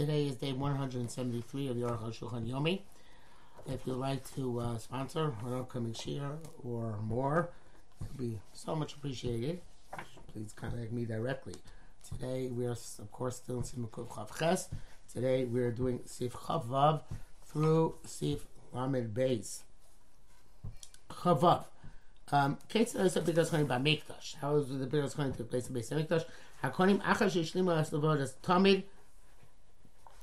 Today is day 173 of the Aruch Shulchan Yomi. If you'd like to uh, sponsor an upcoming shir or more, it would be so much appreciated. Please contact me directly. Today we are, of course, still in Simukov Chav Ches. Today we are doing Sif Chav Vav through Sif Lamed Beis. Chav Vav. Um, Kate says something that's going by Mikdash. How is the Biros going to place in Beis Mikdash? Hakonim Achar Shishlimu Aslavod as Tamid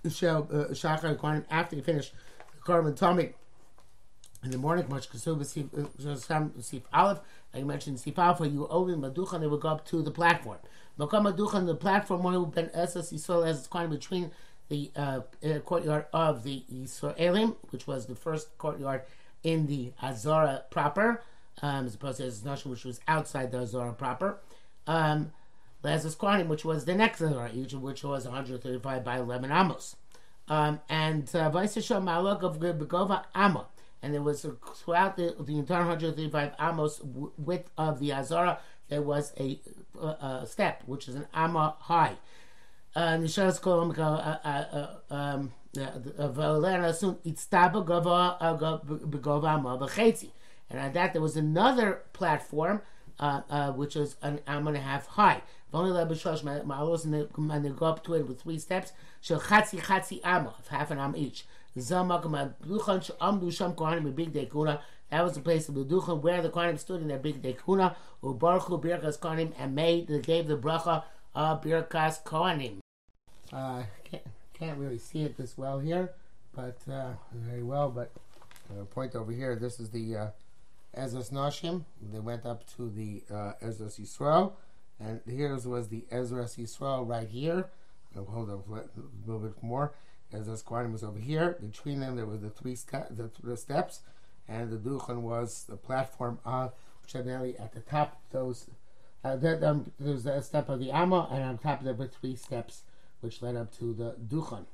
Shachar Kohanim after you finish the Korban in the morning, much Sif Aleph, like you mentioned, Sif Alpha, you open Maduchan, they will go up to the platform. Makam Maduchan, the platform where Ben Esas Yisrael as it's kind between the uh, courtyard of the Yisraelim, which was the first courtyard in the Azara proper, um, as opposed to Eznoshim, which was outside the Azara proper. Um, Lazarus Kohanim, which was the next Azara, each of which was 135 by 11 amos. Um, and uh, Vaisashah Malak of Begova Amma. And there was, throughout the, the entire 135 amos width of the Azara, there was a, a, a step, which is an Amma high. Nisharas Kolam um, and on that there was another platform uh, uh, which was an arm and a half high. And they, go up to it with three steps. Shel chatzi chatzi amma, of half an arm each. That was the place of the Duchan where the Kohanim stood in their big dekuna, ubarchu birkas Kohanim, and made, they gave the bracha of birkas Kohanim. Uh, can't, really see it this well here, but uh, very well. But uh, point over here. This is the uh, Ezras Nashim. They went up to the uh, Ezras Yisrael, and here was the Ezras Yisrael right here. I'll hold up a little bit more. Ezras Kohanim was over here. Between them, there were the three the, steps, and the Duchan was the platform of Chaneli at the top. Those uh, that, um, there was a step of the Amma, and on top of there were three steps which led up to the Duchan.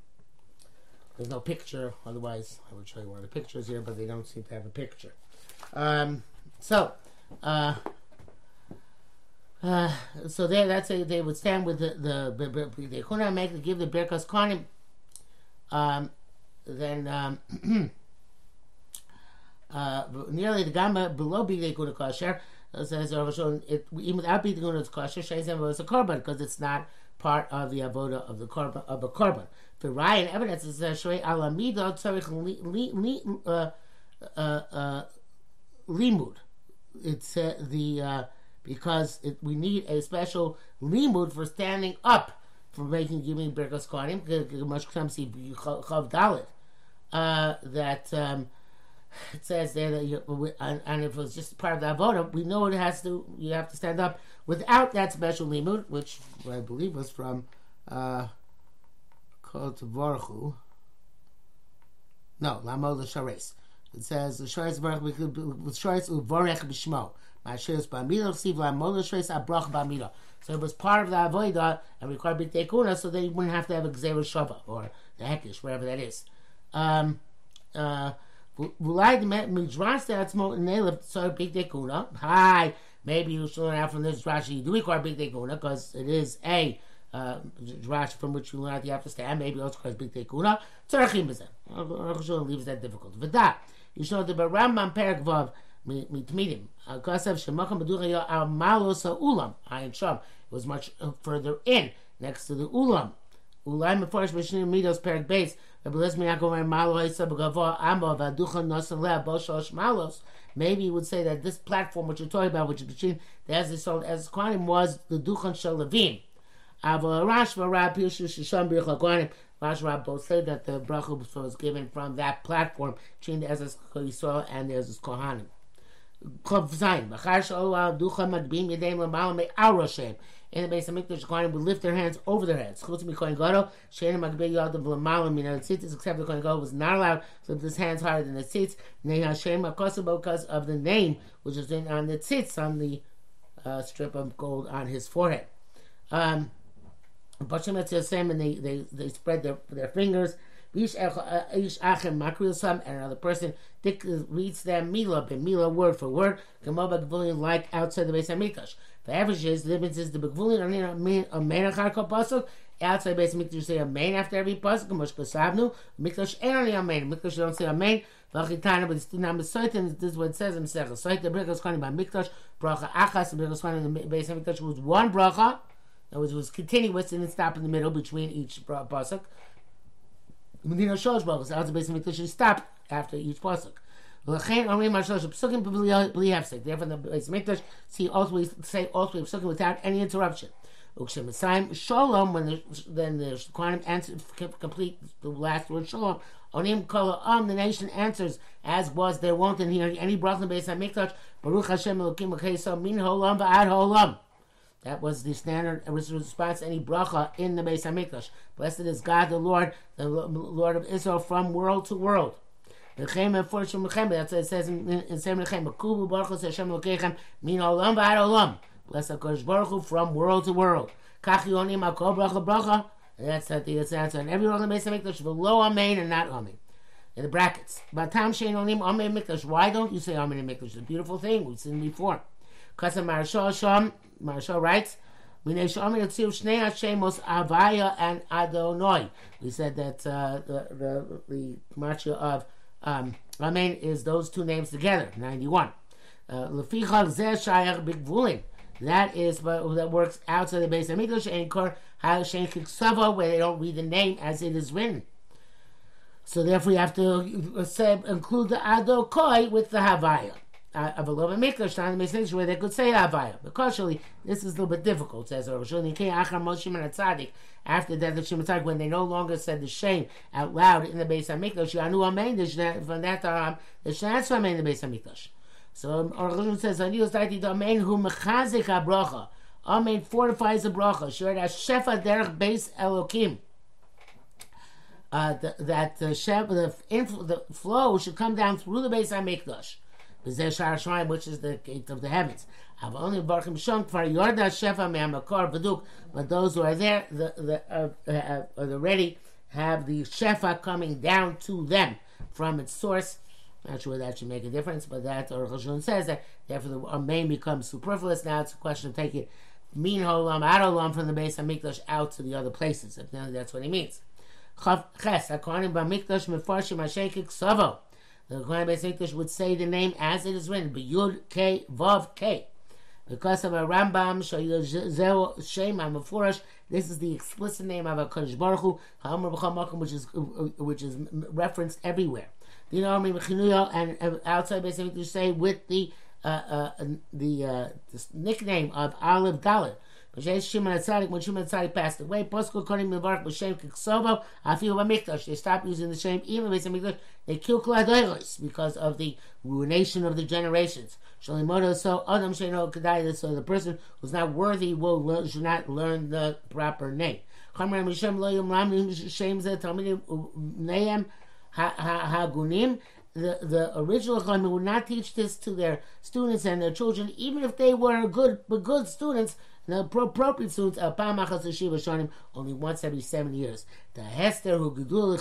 There's no picture, otherwise I would show you one of the pictures here, but they don't seem to have a picture. Um, so, uh, uh, so there, that's a, they would stand with the the Chuna make give the Birkas Kohanim. Um, then um, uh, nearly the gamma below Bigdei Kuna Kosher says it even without Bigdei Kuna Kosher, Shayzem was a korban because it's not part of the avoda of the korban of a korban. The Ryan evidence is that Shoei Alamida Tzarich limud. It's uh, the uh, because it, we need a special limud for standing up for making giving berkas kohanim. Much chav dalit uh, that um, it says there that you, and, and, if it was just part of the avoda, we know it has to. You have to stand up without that special limud, which I believe was from uh, Kol No, Lamo Shares. It says Baruch with Shoyes Uvorech B'Shmo. So it was part of the Avodah and required Big so they wouldn't have to have a Gzeru Shava or the Hekish, whatever that is. Um, uh. Hi, maybe you should learn out from this Rashi. You do require Big Tekuna because it is a uh, Rashi from which you learn out you have to stand. Maybe also because Big Tekuna. Tzarachim B'Zeh. Rosh leaves that difficult. V'da. You show the Rambam Perak Vav mitmidim. Kasav shemacham b'ducha al malos ulam ayin sham. It was much uh, further in, next to the ulam. Ulam meforish b'shnim midos Perak Beis. Maybe you would say that this platform, which you're talking about, which is between the Ezra as Kohanim, was the Duchan Shalavim. Ava Rash Varab Pirshu Shisham Bircha Kohanim. Rashba both say that the bracha was given from that platform between the Ezra Yisrael and the Ezra Kohanim. Chav Zayin. B'char Shalom Ducha Madbim Yedeim L'Malam Me'al Roshem. In the base of Mikdash, Kohanim would lift their hands over their heads. Chutz Kohen Gadol, Shein Magbei Yadav L'Malam Min Tzitzis, except the Kohen Gadol was not allowed to lift his hands higher than the tzitz. Nei Hashem Akosabo because of the name which is in on the tzitz on the uh, strip of gold on his forehead. Um, Etziyasem, and they, they, they spread their, their fingers. Uh, Makriosam, and another person reads them Mila, but Mila word for word, Gamaba Gvulin, like outside the base of Mikash. The average is, the difference is the Begvulin are a Menachar Kopasok, outside base mikdash you say amen after every pasuk. Mush kasavnu mikdash ain't only amen. Mikdash you don't say amen. V'achitana, but it's still not mesoitin. This is what it says in. Soit the brichas konim by mikdash bracha achas. The brichas konim in the base of mikdash was one bracha. That was was continuous and it stopped in the middle between each pasuk. Medina shosh brachas. Outside base of mikdash stopped after each pasuk. L'chein omrim hashlosh psukim b'li hefsek. Therefore, the base mikdash see also say also psukim without any interruption. Ukshemisayim shalom when the, then the Kohanim answer complete the last word shalom. Onim kol am the nation answers as was there won't in here any bracha based on mikdash Baruch Hashem Elokim L'cheisa Min Holam Va'ad Holam. That was the standard response to any bracha in the Beis Hamikdash. Blessed is God, the Lord, the Lord of Israel, from world to world. That's what it says in, in, in Sem Lechem. Kubu Baruch Hashem Lokechem Min Olam V'ad Olam. Bless HaKadosh Baruch from world to world. Kach Yonim HaKol Bracha Bracha. And that's the, the answer. And every one of the Beis HaMikdash, below Amen and not Amen. In the brackets. Batam Shein Onim Amen Mikdash. Why don't you say Amen Mikdash? It's a beautiful thing. We've seen before. Because of Marshal Sham, Marshal writes. We said that uh, the, the, the of um, Amen is those two names together, 91. Lefichal Zeh Shayach Bigvulin. That is what that works outside the base of English and Kor where they don't read the name as it is written. So therefore, you have to say, include the Ado Adokoi with the Havaya. Uh, of a little bit Mikdash time makes sense where they could say Havaya. But culturally, this is a little bit difficult, says Rosh After the death of Shimon Tzadik, when they no longer said the shame out loud in the base of Mikdash, Yanu Amen, from that time, the Shanatz Amen in the base of Mikdash. So Rosh says, Aniyos Daiti Amen hu mechazik ha-bracha. Amen fortifies the bracha. Sure, that Shefa derech base Elokim. Uh, the, that the, shef, the, infl- the flow should come down through the base of Mikdash which is the gate of the heavens. Have only Barchim Shon for Yorda Shefa Me'amakor Baduk, but those who are there, the, the, uh, uh, uh, already have the Shefa coming down to them from its source. Not sure that should make a difference, but that or Chashon says that therefore the main becomes superfluous. Now it's a question of taking Min Holam, Ad Olam from the base of Mikdash out to the other places. If that's what he means. Ches, according to Mikdash Mefarshim Hashekik Savo. The Kohen Beis would say the name as it is written, but B'Yud K Vav K. Because of a Rambam, Shema Mefurash, this is the explicit name of a Kodesh Baruch Hu, which is which is referenced everywhere. You know, and outside Beis say with the uh, uh, the, uh, the nickname of Olive Dalit. B'shem Shimon Atzadik, when Shimon Atzadik passed away, Posco Konim Mevarch B'shem Kiksovo, Afiyu B'mikdash. They stopped using the same even B'shem Mikdash. They killed Kladoiros because of the ruination of the generations. Shalimoto so Adam Sheno Kedai, so the person who's not worthy will learn, should not learn the proper name. Chamar Mishem Lo Yom Lam Shem Zeh Talmidim Neim Hagunim the, the original Chachamim would not teach this to their students and their children, even if they were good, good students, the appropriate students are Pamachas Yeshiva Shonim only once every seven years. The Hester who Gudula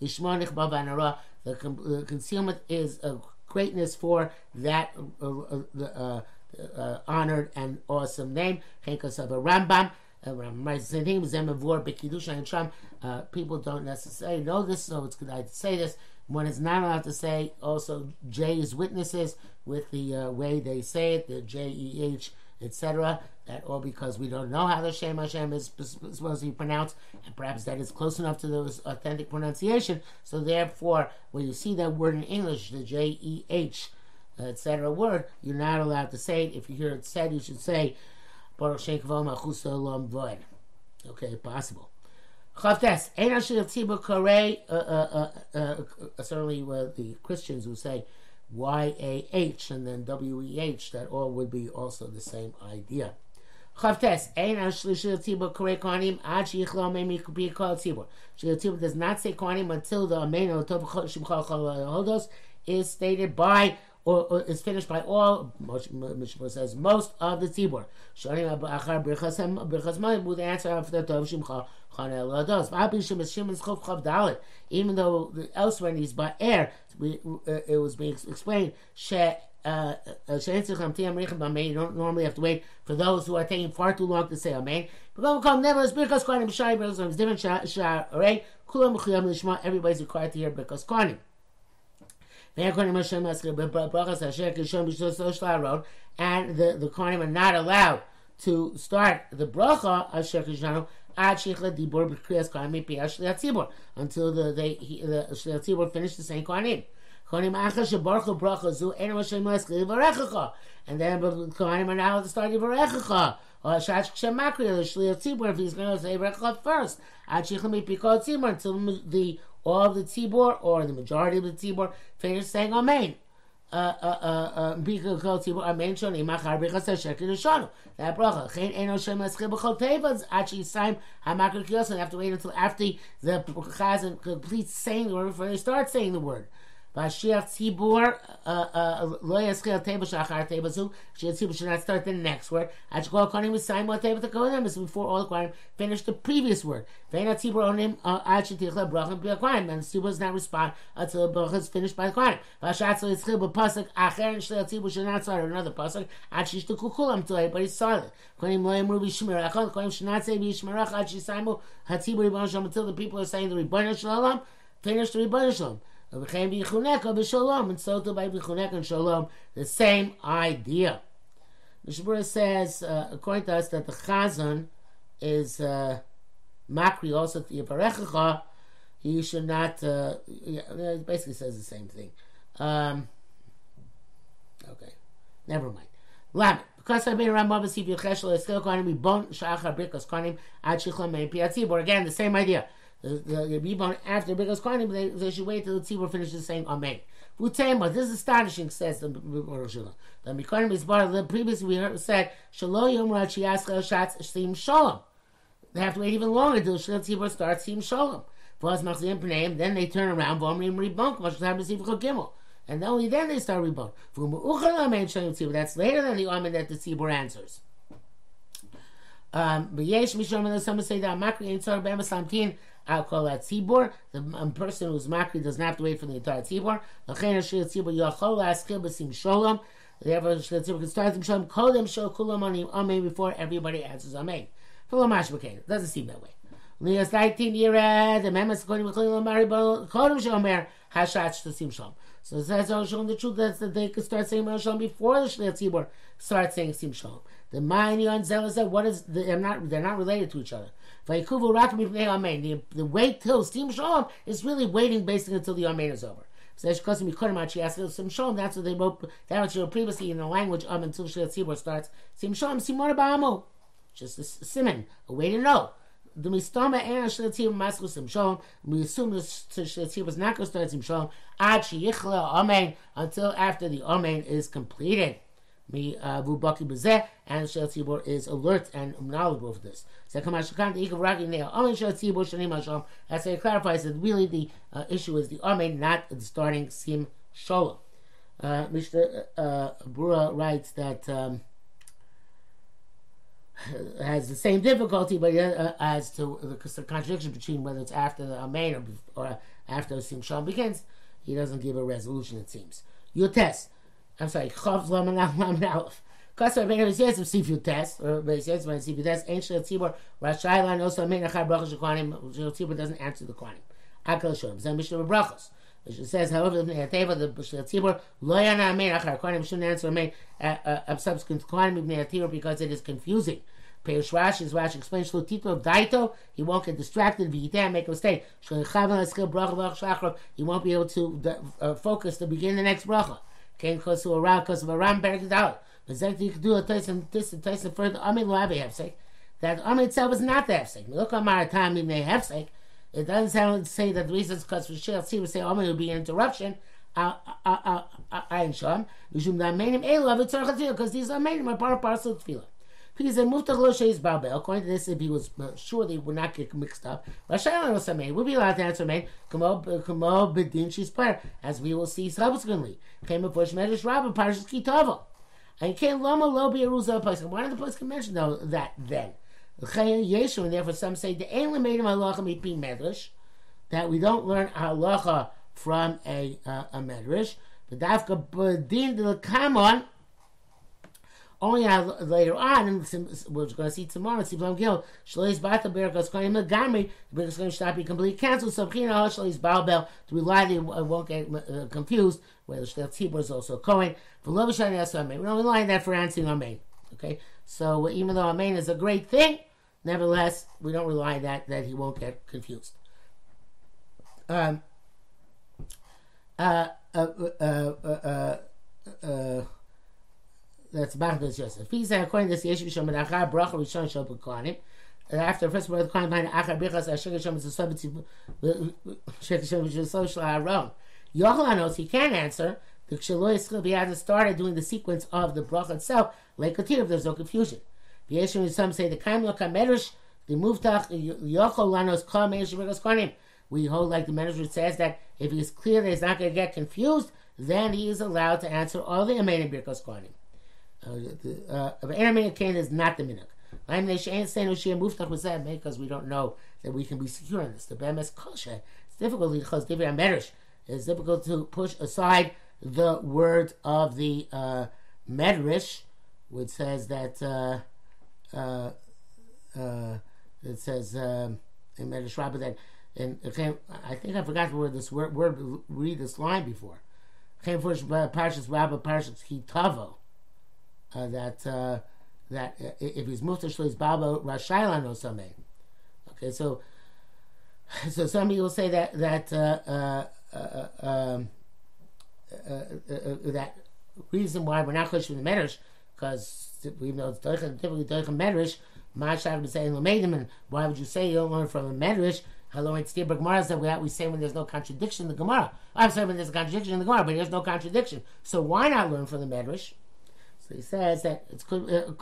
Lishmonich Bavanara. The concealment is a greatness for that uh, uh, uh, uh, honored and awesome name. Henkas of a Rambam. Uh, people don't necessarily know this, so it's good to say this. One is not allowed to say also J's witnesses with the uh, way they say it, the J E H, etc. That all because we don't know how the Shem Hashem is supposed to be pronounced, and perhaps that is close enough to the authentic pronunciation. So therefore, when you see that word in English, the J E H, etc. word, you're not allowed to say it. If you hear it said, you should say Shem Void. Okay, possible. Chavtes, Ein Asher Tzibur Korei, uh, uh, uh, certainly the Christians who say Y-A-H and then W-E-H, that all would be also the same idea. Chavtes, Ein Asher Tzibur Korei Kohanim, Ad Sheyichlo Memi Kupi Kol Tzibur. Tzibur does not say Kohanim until the Amen Tov Shimchal Hodos is stated by or, or is finished by all, Mishmur says, most of the tzibur. The answer the tov shimcha chanel lados. Even though elsewhere in these by air, we, uh, it was being explained, she uh, uh, you don't normally have to wait for those who are taking far too long to say Amen. Everybody's required to hear because Kohanim. And the, the Kohanim are not allowed to start the bracha Asher Kishanu ad sheichla dibur b'kriyas kohanim piyash shliat until the they he, the shliat tzibur finished the same kohanim. Kohanim acha shebarchu bracha zu enu Hashem le'eskei v'rechecha. And then the kohanim are now to start v'rechecha. Or shash kshemakri the shliat tzibur if he's going to say v'rechecha first. Ad sheichla mipikot tzibur until the all of the tzibur or the majority of the tzibur finish saying amen. Uh, uh, uh, that bracha. Chen eno shem eschil b'chol tevas actually sign hamakar kiyos and have to wait until after the chazan completes saying the word before they start saying the word. Vashiach tzibur uh, uh, lo yaschil teva shachar teva zu. Vashiach tzibur should not start the next word. Achkol konim v'sayim what teva tekodim is before all the konim finish the previous word. Ve'ena tzibur onim uh, ad shetichla brachim b'yakonim and the tzibur does not respond until the bracha is finished by the konim. Vashat so yischil b'pasuk acher and shleil tzibur should not start another pasuk ad shishtu kukulam until everybody's silent. Konim lo yamru b'shmer echad konim should not say b'shmer echad ad hatzibur ribbon shalom until the people are saying the ribbon shalom finish the ribbon shalom. And so to by Bichuneka and Shalom, the same idea. Mishabura says, uh, according to us, that the Chazan is uh, Makri also to Yivarechacha. He should not, uh, yeah, basically says the same thing. Um, okay, never mind. Lamed. Because I've been around Baba Sif Yecheshel, it's still going to be Bon Shachar Brikas Konim Ad Piatzibor. Again, the same idea the, the, after because Kohanim they, they should wait till the tzibur finishes saying Amen. Vutema, this is astonishing, says the Rosh The Mikonim is part of the previous we heard, said Shalom Yom Rachi Yaschel Shatz Sim Shalom. They have to wait even longer until Shel Tzibur starts Sim Shalom. Then they turn around, Vomrim Ribunk, Gimel. And only then they start rebunk. That's later than the Amen that the Tzibur answers. Um, but yes, Mishom, some say that Makri ain't Tzor B'Emes Lamtin, I'll call that tzibur. The um, person who's makri doesn't have to wait for the entire tzibur. L'chein shir tzibur yachol askil b'sim sholom. Therefore, shir tzibur can start sholom. them shol kulam amen before everybody answers amen. Full mash b'kein. It doesn't seem that way. Lias 19 year old, the members according to Kodem shomer hashat shtasim sholom. So it says showing the truth that they could start saying Shalom before the Shliach Tzibur starts saying Sim Shalom. The Ma'ani and Zelah said, what is, the, they're not, they're not related to each other. The, the wait till Steam Shalom is really waiting basically until the Amen is over. So that's what they wrote. That was wrote previously in the language of until Shliach Tzibur starts. Sim Shalom, Simon Ba'amo. Just a simon, a way to know. The mistama and Shliach Tzibur masku Sim Shalom. We assume the Shliach Tzibur is not going to start Sim Shalom. Ad Sheyichla Amen until after the Amen is completed. Me uh, Vubaki Bazeh, and Shel Tzibur is alert and knowledgeable of this. So, That's why it clarifies that really the uh, issue is the Amen, not the starting Sim Shalom. Uh, Mr. Uh, writes that um, has the same difficulty, but uh, as to the, the, contradiction between whether it's after the Amen or, or after Sim Shalom begins, he doesn't give a resolution, it seems. Your test. I'm sorry, Chav Laman Aleph. Kasar Ben Yosef Sifu test, or Rabbi Yosef Ben Sifu test, Ein Shel Tzibor, Rashai Lan also Mein Achar Brachos Shekwanim, Shel Tzibor doesn't answer the Kwanim. Akel Shalom. Zem Mishnah Brachos. It says, however, the Teva, the Shel Tzibor, Lo Yana Mein Achar Kwanim, shouldn't answer Mein, a subsequent Kwanim Ibn Tzibor because it is confusing. Peirush Rashi, as Rashi explains, Shlo Tito of Daito, he won't get distracted, V'yitem, make a mistake. Shlo Chavan Eschil Bracha V'ach Shachar, he won't be able to uh, focus to begin the next Bracha. Came close to a round because of a round Berekit out. But then you could do a Tyson, this and Tyson further. I mean, have a hefsek. That I mean itself is not the hefsek. Look at my time in the hefsek. It doesn't sound say that the reason is because for Shil See, we say oh, Amen would be an interruption. I I I ain't sure. Mishum da menim elu avu tzarech because these are menim are part of parcel of tefillah. Because in Muftach Lo Sheis according to this, if he was uh, sure they would not get mixed up, Rashayon was Samein, would be allowed to answer Main, Kamo Bedin She's Prayer, as we will see subsequently. Came a push Medrash Rabbah, Parashas Kitavo. And came Lama Lo Yeruza Poskim. Why did the Poskim mention that then? Yeshu, and therefore some say the Ein Lemeidim Halacha Mipim Medrash, that we don't learn halacha from a uh, a medrash. But Dafka Badin the Kamon, only later on, and we're going to see tomorrow, Siblam Gil, Shalois Bata Berkas Konim Gamri, the should not be completely cancelled. So China Shalois Balbel, to rely they won't get uh, confused, whether Shtel Tibor is also Kohen. For Lovashani Amen. We don't rely on that for answering Amen. Okay? So even though Amen is a great thing, nevertheless, we don't rely on that, that he won't get confused. Um, uh, uh, uh, uh, uh, that's Bachdas Yosef. He said, according to the Yeshiv Shem Menachar, Bracha Rishon Shel Kohanim, after the first word of the Kohanim, behind Achar Brichas, Ashek Hashem is a subject Shek Hashem is a social Aaron. Yochelanos, he can answer, the Kshaloi Yisrael, he hasn't started doing the sequence of the Bracha itself, like a if there's no confusion. The Yeshiv, some say, the Kaim Lokam Medrash, the Muftach, Yochelanos, Kol Meir Shebrichas Kohanim. We hold like the Medrash says that if he's clear that he's not going to get confused, then he is allowed to answer all the Amen Birkos Kohanim. Uh, Amen Kain is not the minhag. Because we don't know that we can be secure in this. The Bemes Kosher, it's difficult because it's difficult to push aside the word of the uh, Medrash, which says that uh, uh, uh, it says um, in Medrash Rabbah that and I think I forgot where this word, word read this line before. Came first Parshas Rabbah Parshas Kitavo. Uh, that uh, that uh, if he's moved to Shlis Baba Rashailan or something. Okay, so so some people say that that uh, uh, um, that reason why we're not close to the Medrash because we know it's typically Doichem Medrash. Mashach would say and why would you say you don't learn from a Medrash? Hello, it's the Gemara said we, we say when there's no contradiction in the Gemara. I'm saying when there's a contradiction in the Gemara, but there's no contradiction. So why not learn from the Medrash? So he says that it could, it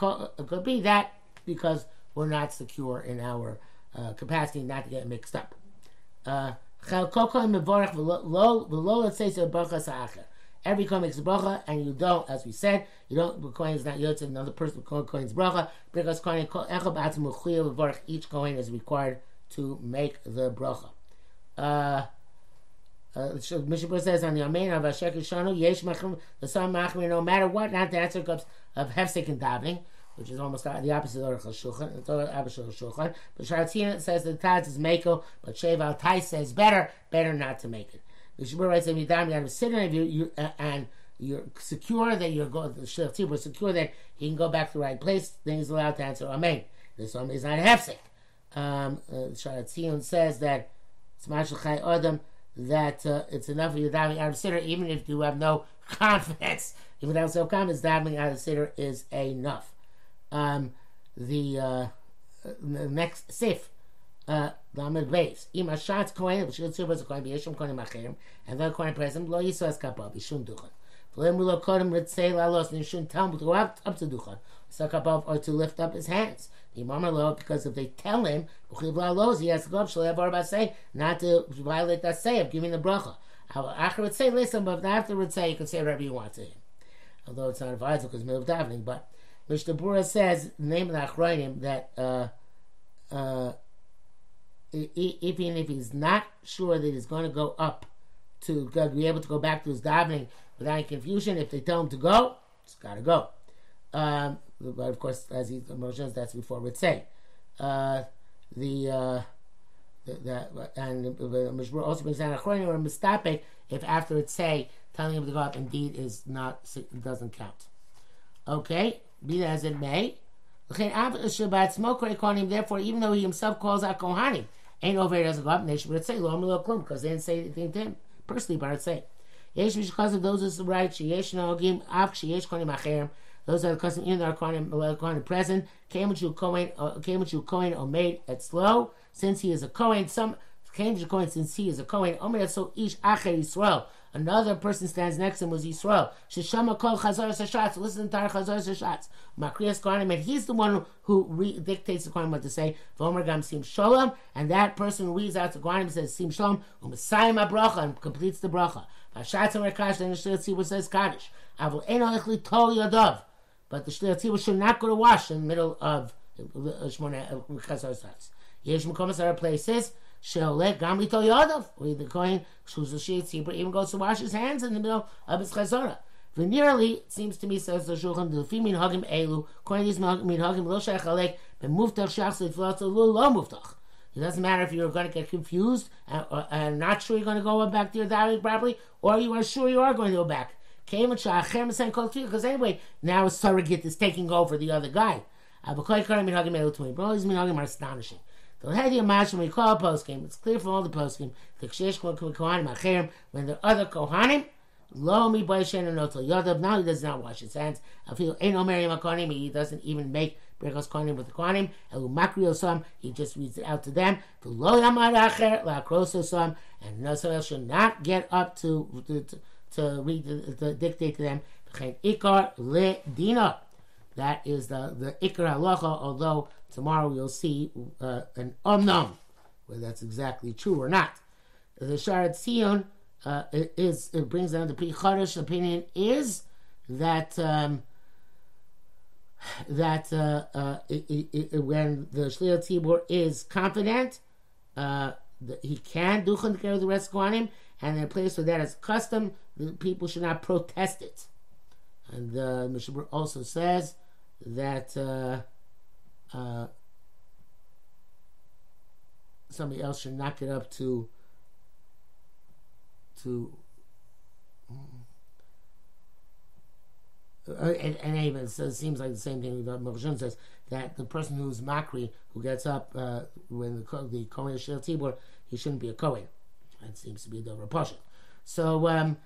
could, be that because we're not secure in our uh, capacity not to get mixed up. Uh, Every coin makes bracha, and you don't, as we said, you don't. The coin is not yotze. Another person coin's bracha because coin each coin is required to make the bracha. Uh, uh, Mishnah says on the Amen of Ashek Shanu, Yesh Machrim, the son Machmir, no matter what, not the answer comes of Hefsek and davening, which is almost the opposite of of Shulchan. But Sharatzina says the Taz is Mako, but Shev Al Tai says better, better not to make it. Shabbat writes that you have to sit in you, uh, and you're secure that you're going, the Shulchan was secure that he can go back to the right place, then he's allowed to answer Amen. This one is not a Hefsek. Um, uh, says that it's Mashal Chai Adam, that uh, it's enough for you davening out of sitter, even if you have no confidence. Even without self confidence, davening out of sitter is enough. Um, the, uh, the next sif, uh, Lamed Beis. Im Ashatz Kohen, which is a Kohen, B'yeshim Kohen Machirim, and then Kohen present, Lo Yisrael Es Kapov, Yishun Duchan. V'lem Ulo Kodem Ritzei Lalos, him to go up, to Duchan. Sakapov, or to lift up his hands. Imam aloud, because if they tell him, he has to go up, say, not to violate that say of giving the bracha. After would say, listen, but afterwards say, you can say whatever you want to him. Although it's not advisable because middle of davening, but Mishnah Bura says, the name of the Achrayim, that uh, uh, even if he's not sure that he's going to go up to be able to go back to his davening without any confusion, if they tell him to go, he's got to go. Um, but of course, as he mentions, that's before Ritzay. Uh, the uh, that and the also brings down a chronim or mistape if after it say telling him to go up indeed is not doesn't count. Okay, be that as it may. Therefore, even though he himself calls out Kohanim, ain't over here doesn't go up. They should say lo klum because they didn't say anything to him personally, but I'd say. Yesh because of those is right. Sheyesh nogim av sheyesh konim acherim. Those are the custom in our Kohen present. Came with you Kohen, uh, came with you or made at slow. Since he is a Kohen, some came to since he is a Kohen. Omer so ish acher Yisrael. Another person stands next to him was Yisrael. Sheshama kol chazar sashatz. Listen to entire chazar sashatz. Makriyas Kohanim, and he's the one who re- dictates the Kohanim what to say. Vomer gam sim shalom, and that person reads out the Kohanim says sim shalom, u'mesayim bracha and completes the bracha. Vashatz and Rekash, then the Shliach says Kaddish. Avol eno echli tol yadav. But the Shliach Tzibur should not go to wash in the middle of Shmona Chazar Satz. Yesh Mekomas are places. Sheolek Gamli Toyodov, where the Shia Tzibur, even goes to wash his hands in the middle of his Chazorah. Veneerly, it seems to me, says the Shulchan, the Fimin Hagim Elu, Kohen is Min Hagim Lo Shech Alek, Ben Muftach Shach Sefilot Lo Lo Muftach. It doesn't matter if you're going to get confused and, uh, and not sure you're going to go back to your diary properly, or you are sure you are going to go back. Because anyway, now surrogate is taking over the other guy. Minhagim are astonishing. A. It's clear from all the post game. The Kohanim when the other Kohanim, Lo mi notel yodav. Now he does not wash his hands. I feel ain't no Mary Makonim. He doesn't even make Berkos Kohanim with the Kohanim. Elu. He just reads it out to them. The lo yamad acher la osam. And should not get up to to, to, to read to, dictate to them. Ikar dina. That is the the ikar halacha. Although tomorrow we'll see uh, an unknown whether that's exactly true or not. The Sharat Sion uh, is it brings down the Chadash opinion is that um, that uh, uh, it, it, when the Shliach Tzibur is confident, uh, he can do care of the rest of him, and in a place where that is custom, the people should not protest it. And the uh, Mishabur also says that uh, uh, somebody else should knock it up to to uh, and, and even it seems like the same thing that Mokshun says that the person who's makri who gets up uh, when the the Kohen Shel Tibur he shouldn't be a Kohen. That seems to be the repulsion. So um,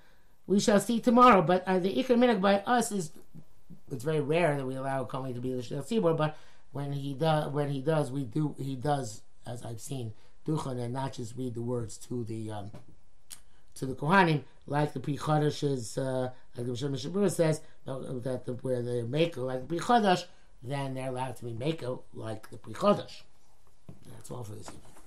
we shall see tomorrow. But uh, the Iker Minig by us is it's very rare that we allow Kohen to be the Shel Tibur, but when he does when he does we do he does as I've seen duchen and not just read the words to the um, to the Kohanim, like the is, uh, like the says, that the, where they make like the Pri Chodesh, then they're allowed to be Mako like the Pri Chodesh. That's all for this evening.